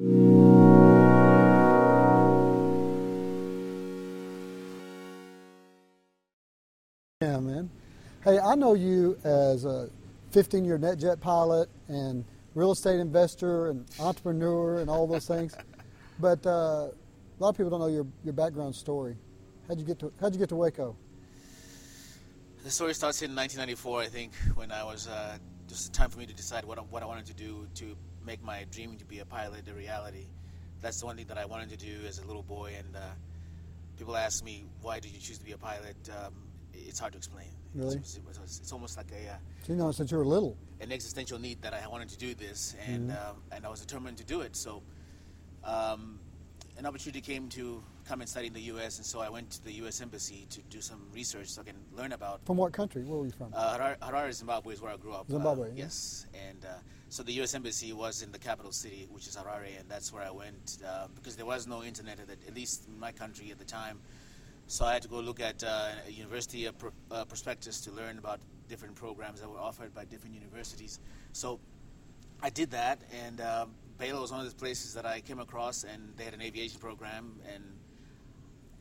Yeah, man. Hey, I know you as a 15 year NetJet pilot and real estate investor and entrepreneur and all those things. But uh, a lot of people don't know your, your background story. How'd you get to How'd you get to Waco? The story starts in 1994, I think, when I was uh, just time for me to decide what I, what I wanted to do to make my dream to be a pilot a reality. That's the one thing that I wanted to do as a little boy, and uh, people ask me why did you choose to be a pilot. Um, it's hard to explain. Really? It's, it's, it's almost like a uh, So you know since you were little. an existential need that I wanted to do this, and Mm-hmm. um, and I was determined to do it. So, um, an opportunity came to come and study in the U.S., and so I went to the U.S. Embassy to do some research so I can learn about. From what country? Where were you from? Uh, Harare, Harare, Zimbabwe is where I grew up. Zimbabwe, Uh. Yes, and uh, so the U.S. Embassy was in the capital city, which is Harare, and that's where I went uh, because there was no internet at, the, at least in my country at the time. So I had to go look at uh, a university uh, pr- uh, prospectus to learn about different programs that were offered by different universities. So I did that, and um, Baylor was one of those places that I came across, and they had an aviation program, and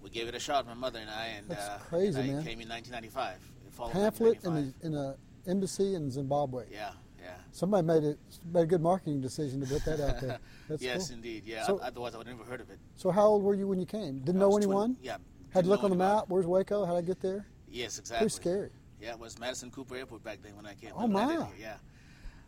we gave it a shot, my mother and I, and That's uh, crazy, and I man. came in 1995. in fall of Pamphlet in 1995. a, in a embassy in Zimbabwe. Yeah, yeah. Somebody made it made a good marketing decision to put that out there. That's yes, cool. indeed. Yeah. So- Otherwise, I would have never heard of it. So how old were you when you came? Didn't I know was 20 anyone? yeah. Had to look on the map. Where's Waco? How'd I get there? Yes, exactly. Pretty scary. Yeah, it was Madison Cooper Airport back then when I came. Oh, my. did here, Yeah.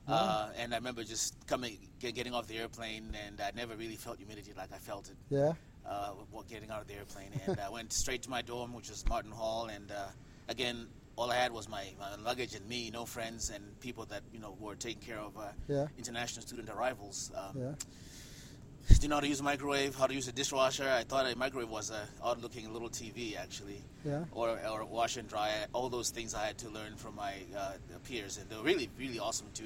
Uh, and I remember just coming, get, getting off the airplane, and I never really felt humidity like I felt it Yeah. uh, getting out of the airplane. And I went straight to my dorm, which was Martin Hall. And uh, again, all I had was my, my luggage and me, no friends and people that you know were taking care of uh, Yeah. international student arrivals. Um, Yeah. Didn't know how to use a microwave, how to use a dishwasher. I thought a microwave was a odd-looking little TV, actually. Yeah. Or, or wash and dry. All those things I had to learn from my uh, peers, and they were really, really awesome to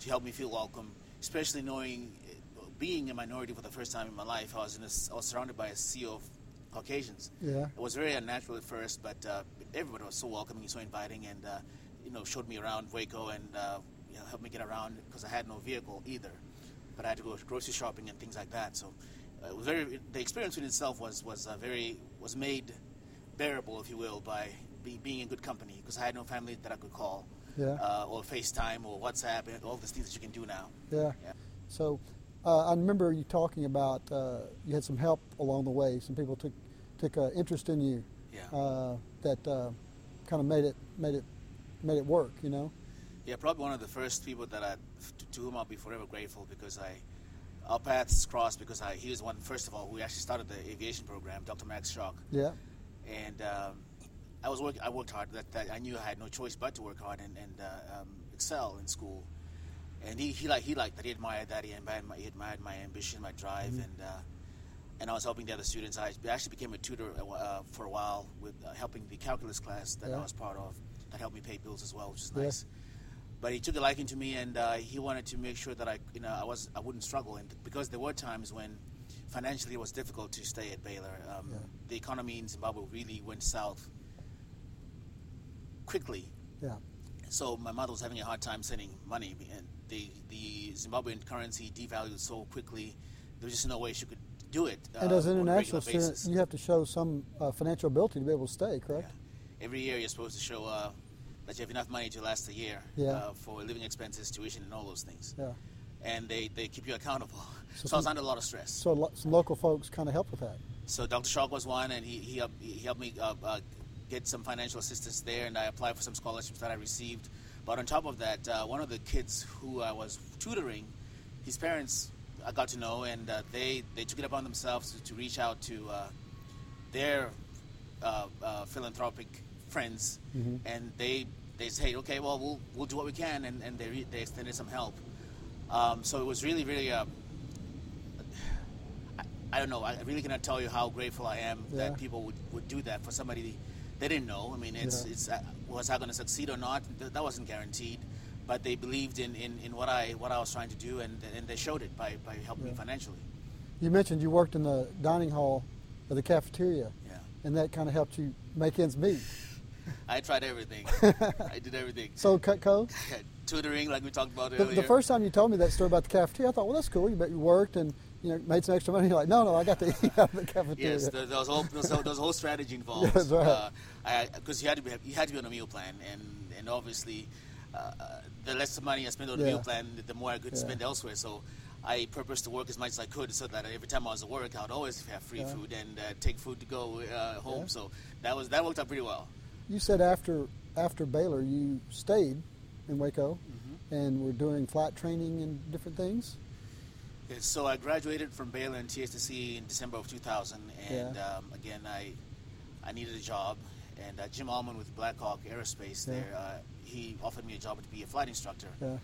to help me feel welcome, especially knowing, uh, being a minority for the first time in my life. I was in a I was surrounded by a sea of Caucasians. Yeah. It was very unnatural at first, but uh, everybody was so welcoming, and so inviting, and uh, you know showed me around Waco and uh, you know, helped me get around because I had no vehicle either, but I had to go grocery shopping and things like that. So uh, it was very the experience in itself was was uh, very was made bearable, if you will, by be, being in good company because I had no family that I could call, Yeah. uh, or FaceTime or WhatsApp, and all these things that you can do now. Yeah. Yeah. So uh, I remember you talking about uh, you had some help along the way. Some people took took uh, interest in you Yeah. That uh, kind of made it made it made it work. You know. Yeah, probably one of the first people that I, to, to whom I'll be forever grateful because I, our paths crossed because I, he was one first of all who actually started the aviation program, Dr. Max Shauck, Yeah. and um, I was work, I worked hard. That, that I knew I had no choice but to work hard and, and uh, um, excel in school. And he, he liked he liked that he admired that he admired my, he admired my ambition, my drive, and uh, and I was helping the other students. I actually became a tutor uh, for a while with uh, helping the calculus class that Yeah. I was part of. That helped me pay bills as well, which is Yeah. nice. But he took a liking to me, and uh, he wanted to make sure that I, you know, I was I wouldn't struggle, and because there were times when financially it was difficult to stay at Baylor. Um, Yeah. The economy in Zimbabwe really went south quickly, Yeah. so my mother was having a hard time sending money, and the the Zimbabwean currency devalued so quickly. There was just no way she could do it. And uh, as an international student, you have to show some uh, financial ability to be able to stay. Correct. Yeah. Every year you're supposed to show uh, that you have enough money to last a year Yeah. uh, for living expenses, tuition, and all those things. Yeah. And they, they keep you accountable. So So, I was under a lot of stress. So lo- some local folks kind of help with that. So Dr. Shauck was one, and he, he, helped, he helped me uh, uh, get some financial assistance there, and I applied for some scholarships that I received. But on top of that, uh, one of the kids who I was tutoring, his parents I got to know, and uh, they, they took it upon themselves to, to reach out to uh, their uh, uh, philanthropic friends, and they they said, okay, well, we'll, we'll do what we can, and, and they, re- they extended some help. Um, so it was really, really uh, I, I don't know. I really cannot tell you how grateful I am Yeah. that people would, would do that for somebody they didn't know. I mean, it's Yeah. it's uh, was I going to succeed or not? Th- that wasn't guaranteed. But they believed in, in, in what I what I was trying to do, and, and they showed it by, by helping me financially. You mentioned you worked in the dining hall of the cafeteria, Yeah, and that kind of helped you make ends meet. I tried everything. I did everything. So Cutco, Tutoring, like we talked about the, earlier. the first time you told me that story about the cafeteria, I thought, well, that's cool. You bet you worked and you know, made some extra money. You're like, no, no, I got to eat out of the cafeteria. Yes, there, there was whole there was, there was a whole strategy involved. Yes, right. Uh, because you had to be you had to be on a meal plan, and and obviously, uh, the less money I spent on the Yeah. meal plan, the more I could Yeah. spend elsewhere. So. I purposed to work as much as I could, so that every time I was at work, I would always have free Yeah. food and uh, take food to go uh, home. Yeah. So that was that worked out pretty well. You said after after Baylor, you stayed in Waco Mm-hmm. and were doing flight training and different things. Yeah, So I graduated from Baylor and TSTC in December of 2000, and um, again I I needed a job, and uh, Jim Allmon with Blackhawk Aerospace there uh, he offered me a job to be a flight instructor. Yeah,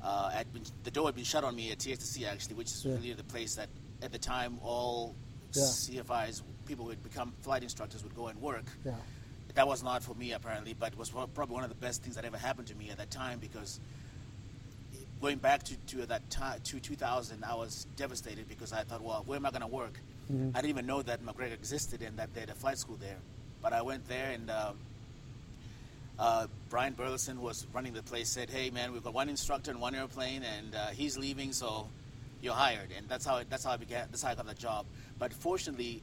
Uh, been, the door had been shut on me at TSTC actually, which is Yeah. really the place that at the time all Yeah. CFIs people who had become flight instructors would go and work. yeah, That was not for me apparently, but was probably one of the best things that ever happened to me at that time because going back to, to that time to 2000, I was devastated because I thought, well, where am I going to work? Mhm. I didn't even know that McGregor existed and that they had a flight school there. But I went there and um, uh, Brian Burleson was running the place. Said, "Hey, man, we've got one instructor and one airplane, and uh, he's leaving, so you're hired." And that's how that's how I began. That's how I got the job. But fortunately,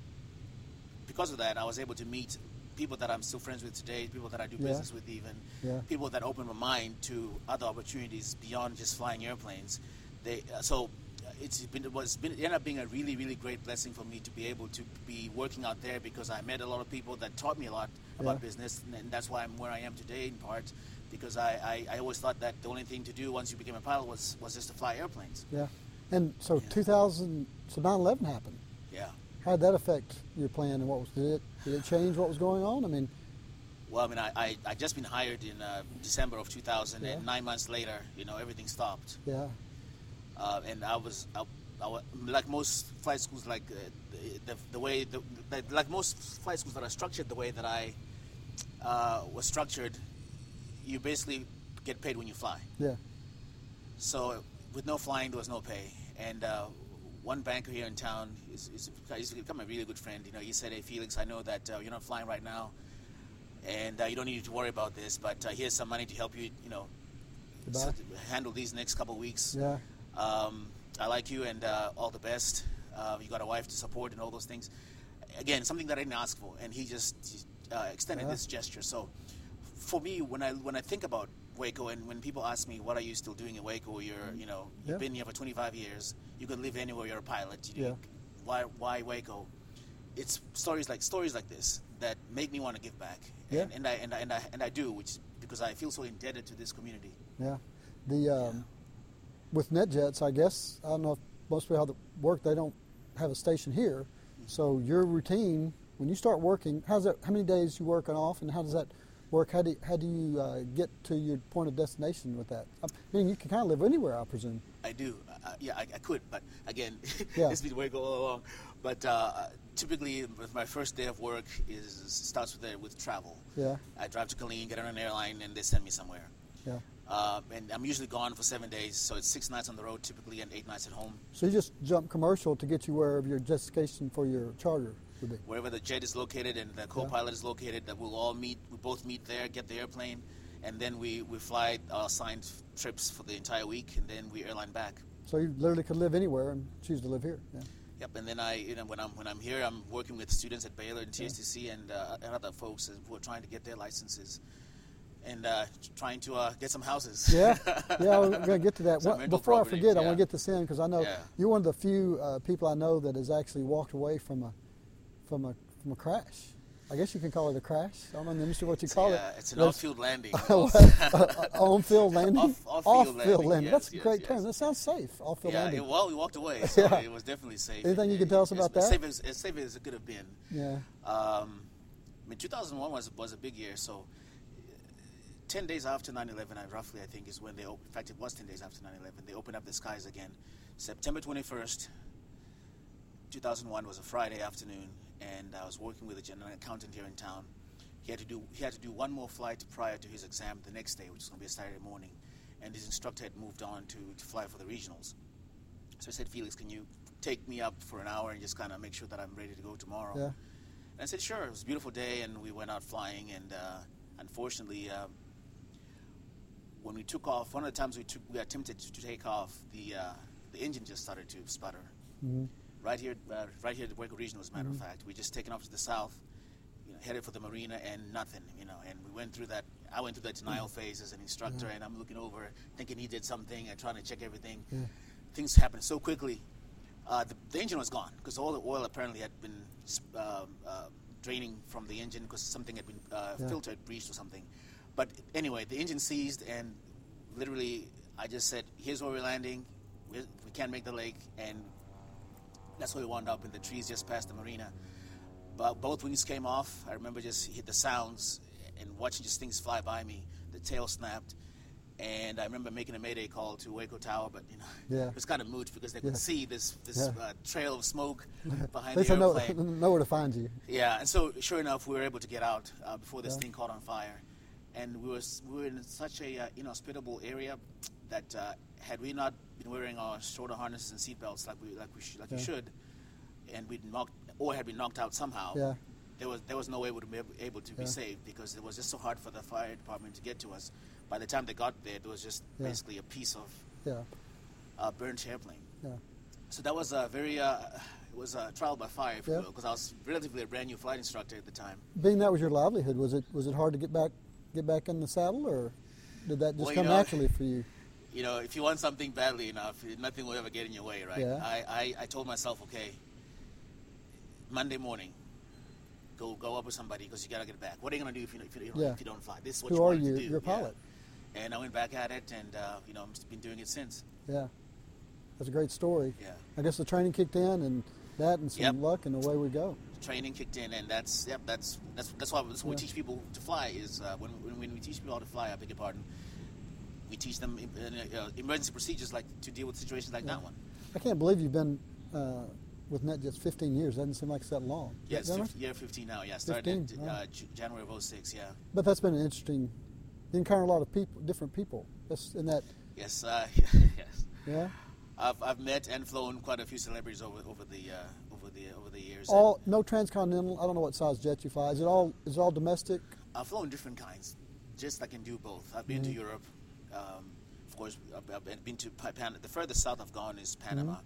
because of that, I was able to meet people that I'm still friends with today, people that I do Yeah. business with, even Yeah. people that opened my mind to other opportunities beyond just flying airplanes. They uh, so uh, it's been it was been it ended up being a really really great blessing for me to be able to be working out there because I met a lot of people that taught me a lot about Yeah. business, and, and that's why I'm where I am today in part because I, I, I always thought that the only thing to do once you became a pilot was was just to fly airplanes. yeah. And so Yeah. 2000, so 9/11 happened. Yeah. How did that affect your plan and what was did it did it change what was going on? I mean, Well, I mean, I, I, I just been hired in uh, December of 2000, Yeah. and nine months later, you know, everything stopped. yeah, uh, and I was, I, I wa- like most flight schools, like uh, the, the, the way, the, the, like most flight schools that are structured the way that I uh, was structured, you basically get paid when you fly. yeah, So with no flying, there was no pay. And uh, one banker here in town is, is he's become a really good friend. You know, he said, "Hey Felix, I know that uh, you're not flying right now, and uh, you don't need to worry about this. But uh, here's some money to help you. You know, Goodbye. s- handle these next couple of weeks. yeah, Um, I like you and uh, all the best. Uh, you got a wife to support and all those things. Again, something that I didn't ask for, and he just uh, extended Yeah. this gesture. So, for me, when I when I think about Waco, and when people ask me, "What are you still doing in Waco?" You're you know you've Yeah. been here for 25 years. You could live anywhere. You're a pilot. You, Yeah. Why why Waco? It's stories like stories like this that make me want to give back. Yeah. And, and I and I and I and I do, which because I feel so indebted to this community. yeah. The um, with NetJets, I guess I don't know if most people how that work. They don't have a station here, so your routine when you start working, how's that? How many days you working off, and how does that work? How do you, how do you uh, get to your point of destination with that? I mean, you can kind of live anywhere, I presume. I do. Uh, yeah, I, I could, but again, Yeah. it's been Waco all along. But uh, typically, my first day of work is starts with uh, with travel. Yeah, I drive to Killeen, get on an airline, and they send me somewhere. yeah. Uh, and I'm usually gone for seven days, so it's six nights on the road typically, and eight nights at home. So you just jump commercial to get you wherever your destination for your charter be. Wherever the jet is located and the co-pilot is located, that we'll all meet. We both meet there, get the airplane, and then we we fly our assigned trips for the entire week, and then we airline back. So you literally could live anywhere and choose to live here. Yeah. Yep, and then I, you know, when I'm when I'm here, I'm working with students at Baylor and TSTC and, uh, and other folks who are trying to get their licenses, and uh, trying to uh, get some houses. Yeah, yeah, we're going to get to that. Rental before I forget, I want to get this in because I know Yeah. you're one of the few uh, people I know that has actually walked away from a from a from a crash. I guess you can call it a crash. I don't know in the what you call yeah, it. it's an off-field landing. on-field landing. Off- off-field landing, landing. yes, That's a great yes. term. That sounds safe. Off-field yeah, landing. it, well, we walked away, so Yeah. it was definitely safe. Anything you can tell us about that? Safe as, as safe as it could have been. yeah. Um, I mean, 2001 was was a big year. So, uh, 10 days after 9/11, I roughly I think is when they. Op- in fact, it was 10 days after 9/11. They opened up the skies again. September 21st, 2001 was a Friday afternoon, and I was working with a general accountant here in town. He had to do he had to do one more flight prior to his exam the next day, which was going to be a Saturday morning, and his instructor had moved on to, to fly for the regionals. So I said, Felix, can you take me up for an hour and just kind of make sure that I'm ready to go tomorrow? Yeah. And I said, sure. It was a beautiful day, and we went out flying. And uh, unfortunately, um, when we took off, one of the times we took, we attempted to, to take off, the uh, the engine just started to sputter. Right here, uh, right here at Waco Regional. As a matter of fact, we just taken off to the south, you know, headed for the marina, and nothing, you know. And we went through that. I went through that denial phase as an instructor, and I'm looking over, thinking he did something, and trying to check everything. Things happened so quickly. Uh, the, the engine was gone because all the oil apparently had been uh, uh, draining from the engine because something had been uh, Yeah. filter had breached or something. But anyway, the engine seized, and literally, I just said, "Here's where we're landing. We, we can't make the lake," and that's where we wound up in the trees just past the marina. But both wings came off. I remember just hit the sounds and watching just things fly by me. The tail snapped, and I remember making a mayday call to Waco Tower, but you know, Yeah. it was kind of moot because they could Yeah. see this this Yeah. uh, trail of smoke behind the I know, airplane. know where to find you. Yeah, and so sure enough, we were able to get out uh, before this thing caught on fire, and we were we were in such a uh, inhospitable area that uh, had we not been wearing our shoulder harnesses and seatbelts like we like we sh- like we should, and we'd knocked or had been knocked out somehow, Yeah. there was there was no way we would be able- able to be saved because it was just so hard for the fire department to get to us. By the time they got there, it was just Yeah. basically a piece of Yeah, uh, burnt airplane. yeah. So that was a very uh, it was a trial by fire, if Yeah. you will, because I was relatively a brand new flight instructor at the time. Being that was your livelihood, was it was it hard to get back get back in the saddle, or did that just Well, you come know- naturally for you? You know, if you want something badly enough, nothing will ever get in your way, right? Yeah. I, I, I told myself, okay, Monday morning, go go up with somebody because you gotta get back. What are you gonna do if you if you, don't- Yeah. if you don't fly? This is what Who you are wanted you? to do. You're a yeah. pilot. And I went back at it, and uh, you know, I've been doing it since. Yeah, that's a great story. Yeah. I guess the training kicked in, and that, and some Yep. luck, and away we go. Training kicked in, and that's yep, that's that's that's why that's what we teach people to fly. Is uh, when, when when we teach people how to fly, I beg your pardon. We teach them uh, uh, emergency procedures like to deal with situations like that one. I can't believe you've been uh, with NetJets 15 years. Doesn't seem like it's that long. Yeah, it's Is right? fif- year 15 now. Yeah, started 15, uh, wow. J- January of 06, Yeah. But that's been an interesting. You encounter a lot of people, different people. That's in that. Yes, uh, yes. Yeah. I've, I've met and flown quite a few celebrities over over the uh, over the over the years. All no transcontinental. I don't know what size jet you fly. Is it all? Is it all domestic? I've flown different kinds, just I can do both. I've been to Mm-hmm. Europe, um, of course. I've, I've been to Pan- the furthest south I've gone is Panama, Mm-hmm.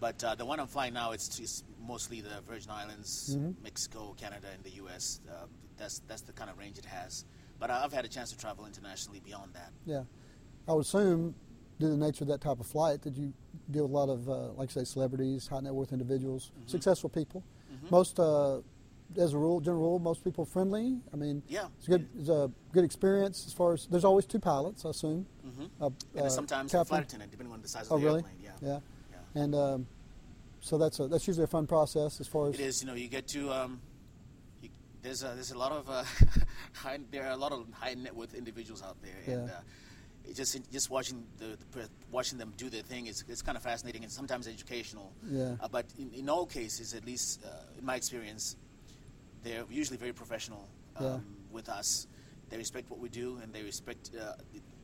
but uh, the one I'm flying now it's, it's mostly the Virgin Islands, Mm-hmm. Mexico, Canada, and the U.S. Uh, that's that's the kind of range it has. But I've had a chance to travel internationally beyond that. Yeah. I would assume, due to the nature of that type of flight, that you deal with a lot of, uh, like I say, celebrities, high net worth individuals, Mm-hmm. successful people. Most, uh, as a rule, general rule, most people friendly. I mean, Yeah. it's a good, it's a good experience as far as. There's always two pilots, I assume. Mm-hmm. Uh, And sometimes a captain. flight attendant, depending on the size of Oh, the really? airplane. Yeah. Yeah. Yeah. And um, so that's a, that's usually a fun process as far as. It is. You know, you get to. Um, you, there's a, there's a lot of uh, high, there are a lot of high net worth individuals out there, and uh, just just watching the, the watching them do their thing is it's kind of fascinating and sometimes educational. Yeah. Uh, but in, in all cases, at least uh, in my experience, they're usually very professional um, Yeah. with us. They respect what we do, and they respect. Uh,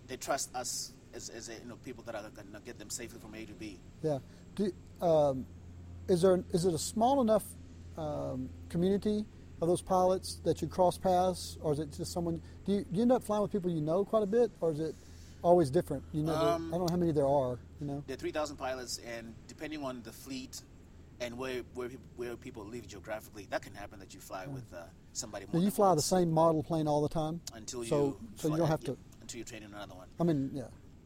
they trust us as, as a, you know people that are going to get them safely from A to B. Yeah. Do, um, is there is it a small enough um, community of those pilots that you cross paths, or is it just someone? Do you, do you end up flying with people you know quite a bit, or is it always different? You never. Um, I don't know how many there are. You know. There are 3,000 pilots, and depending on the fleet and where where, peop- where people live geographically, that can happen that you fly with uh, somebody. Now More you fly the same model plane all the time. until you so so you don't have yeah, to. until you train in another one. I mean, yeah.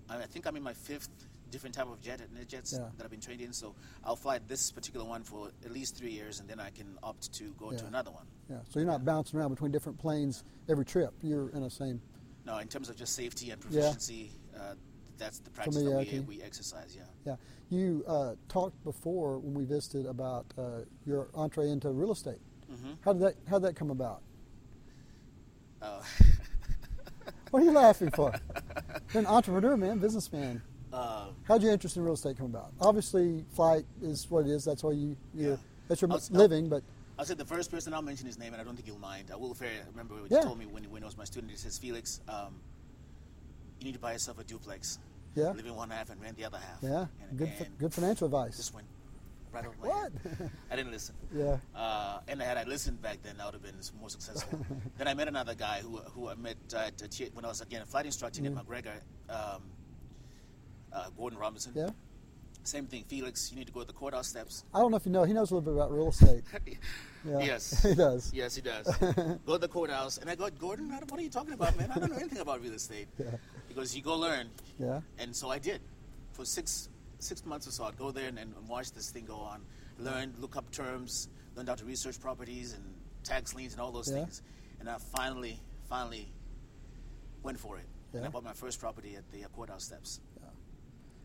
I, I think I'm in my fifth different type of jet at jets Yeah. that I've been trained in. So I'll fly this particular one for at least three years, and then I can opt to go to another one. Yeah. So you're not bouncing around between different planes every trip. You're in the same. No, in terms of just safety and Yeah. proficiency, uh, that's the practice that we, Familiarity. we exercise. Yeah. Yeah. You uh, talked before when we visited about uh, your entree into real estate. hmm How did that How did that come about? Uh, What are you laughing for? You're an entrepreneur, man, businessman. uh, How'd your interest in real estate come about? Obviously, flight is what it is. That's why you. You're, Yeah. That's your I was- living. But I'll say the first person I'll mention his name, and I don't think you'll mind. I will fair. Remember what Yeah. you told me when, when he was my student. He says, Felix, um, you need to buy yourself a duplex. Yeah. Live in one half and rent the other half. yeah, And, good and good financial advice. Just went right over my What? head. I didn't listen. yeah. Uh, and had I listened back then, I would have been more successful. then I met another guy who, who I met uh, when I was again a flight instructor Mm. at McGregor, um, uh, Gordon Robinson. Yeah. Same thing, Felix. You need to go to the courthouse steps. I don't know if you know, he knows a little bit about real estate. Yeah. Yes. he does. Yes, he does. go to the courthouse, and I go, Gordon, what are you talking about, man? I don't know anything about real estate. Yeah. He goes, you go learn. Yeah. And so I did. For six six months or so, I'd go there and, and watch this thing go on. Learn, look up terms, learned how to research properties and tax liens and all those Yeah. things. And I finally, finally went for it. And I bought my first property at the uh, courthouse steps.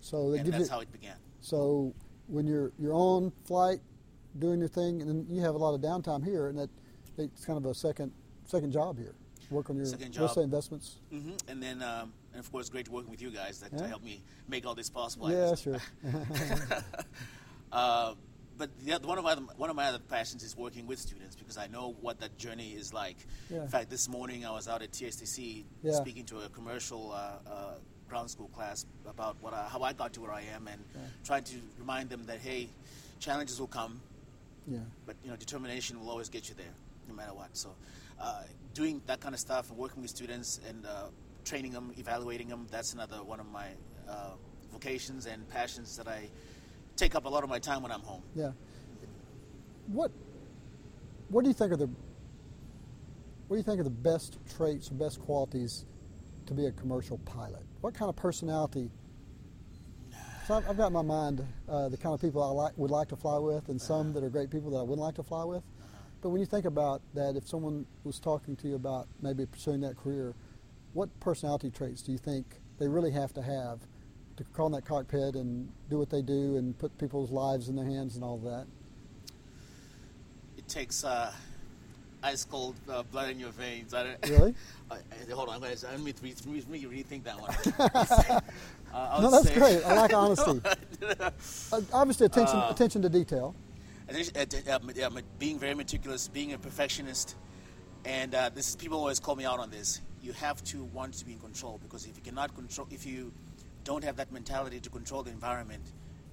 So they And give that's you, how it began. so when you're you're on flight, doing your thing, and then you have a lot of downtime here, and that it's kind of a second second job here. Work on your Second real job. estate investments. hmm And then, um, and of course, great working with you guys that Yeah. helped me make all this possible. Yeah, sure. Uh, but the, one of my other, one of my other passions is working with students because I know what that journey is like. Yeah. In fact, this morning I was out at TSTC Yeah. speaking to a commercial uh, uh, ground school class about what I, how I got to where I am and trying to remind them that hey, challenges will come, yeah. but you know determination will always get you there, no matter what. So, uh, doing that kind of stuff and working with students and uh, training them, evaluating them, that's another one of my uh, vocations and passions that I take up a lot of my time when I'm home. Yeah. What What do you think are the What do you think are the best traits or best qualities to be a commercial pilot? What kind of personality? So I've, I've got in my mind uh, the kind of people I like, would like to fly with, and some that are great people that I wouldn't like to fly with. But when you think about that, if someone was talking to you about maybe pursuing that career, what personality traits do you think they really have to have to crawl in that cockpit and do what they do and put people's lives in their hands and all that? It takes uh, ice cold uh, blood in your veins. I don't, Really? Uh, uh, hold on, I'm gonna, let me, re- re- rethink that one. uh, I No, that's say- great. I like honesty. Uh, obviously, attention attention to detail. Uh, uh, uh, uh, being very meticulous, being a perfectionist, and uh, this is, people always call me out on this. You have to want to be in control because if you cannot control, if you don't have that mentality to control the environment,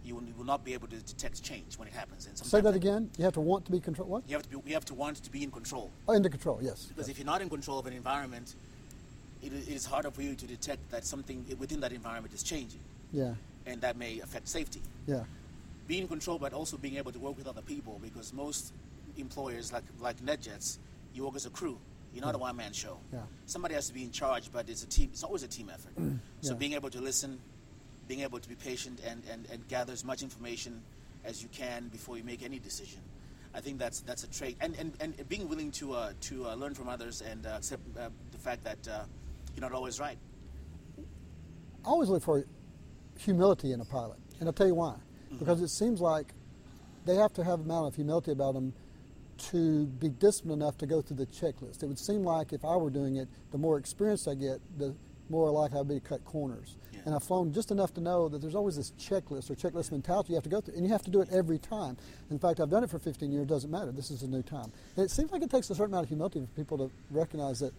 you will, you will not be able to detect change when it happens. And Say that again. You have to want to be control. What? You have to be, you have to want to be in control Oh, the control. Yes. because if you're not in control of an environment, it, it is harder for you to detect that something within that environment is changing, Yeah. and that may affect safety. Yeah. being in control, but also being able to work with other people because most employers, like like NetJets, you work as a crew. You're not a one-man show. Yeah. Somebody has to be in charge, but it's a team. It's always a team effort. So Yeah. being able to listen, being able to be patient, and, and, and gather as much information as you can before you make any decision. I think that's that's a trait, and and, and being willing to uh, to uh, learn from others and uh, accept uh, the fact that uh, you're not always right. I always look for humility in a pilot, and I'll tell you why. Mm-hmm. Because it seems like they have to have a amount of humility about them to be disciplined enough to go through the checklist. It would seem like if I were doing it, the more experience I get, the more likely I'd be to cut corners. Yeah. And I've flown just enough to know that there's always this checklist or checklist mentality you have to go through, and you have to do it every time. In fact, I've done it for 15 years. Doesn't matter. This is a new time. And it seems like it takes a certain amount of humility for people to recognize that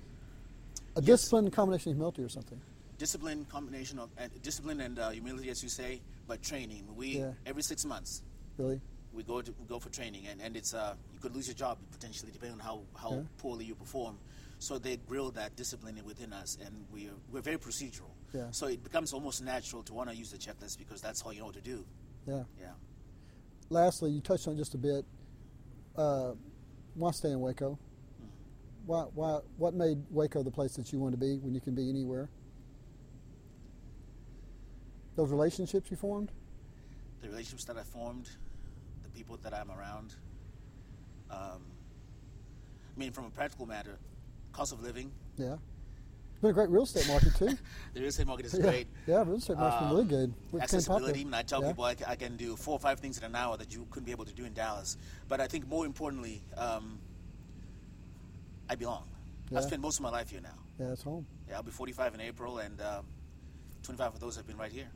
a Yes. discipline combination of humility or something. discipline combination of uh, discipline and uh, humility, as you say, but training. We Yeah. every six months Really. we go to we go for training, and, and it's uh, you could lose your job potentially depending on how, how Yeah. poorly you perform. So they grill that discipline within us, and we're we're very procedural. Yeah. So it becomes almost natural to want to use the checklist because that's all you know what to do. Yeah. Yeah. lastly, you touched on just a bit. Uh, why stay in Waco? Why, why, what made Waco the place that you want to be when you can be anywhere? Those relationships you formed? The relationships that I formed, the people that I'm around. Um, I mean, from a practical matter, cost of living, Yeah. It's been a great real estate market too. the real estate market is yeah. great. Yeah, real estate market's been really good. We've accessibility. I tell Yeah. people I, I can do four or five things in an hour that you couldn't be able to do in Dallas. But I think more importantly, um, I belong. Yeah. I've spent most of my life here now. Yeah, it's home. Yeah, I'll be 45 in April, and um, 25 of those have been right here.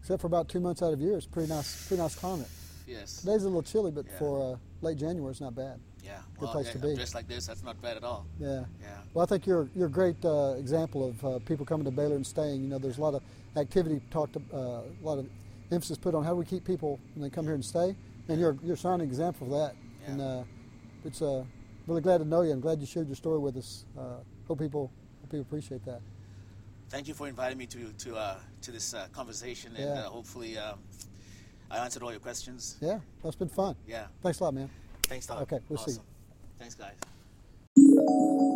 Except for about two months out of year, it's pretty nice, pretty nice climate. Yes. Today's a little chilly, but Yeah. for uh, late January, it's not bad. Yeah. Good Well, place yeah, to be. dressed like this. That's not bad at all. Yeah. Yeah. Well, I think you're you're a great uh, example of uh, people coming to Baylor and staying. You know, there's a lot of activity talked, uh, a lot of emphasis put on how do we keep people when they come here and stay. And you're you're a shining example of that. Yeah. And uh, it's uh, really glad to know you. I'm glad you shared your story with us. Uh, hope people hope people appreciate that. Thank you for inviting me to to uh, to this uh, conversation, and Yeah. uh, hopefully, um, I answered all your questions. Yeah, that's been fun. Yeah. Thanks a lot, man. Thanks, Doc. Okay, we'll awesome. see you. Thanks, guys.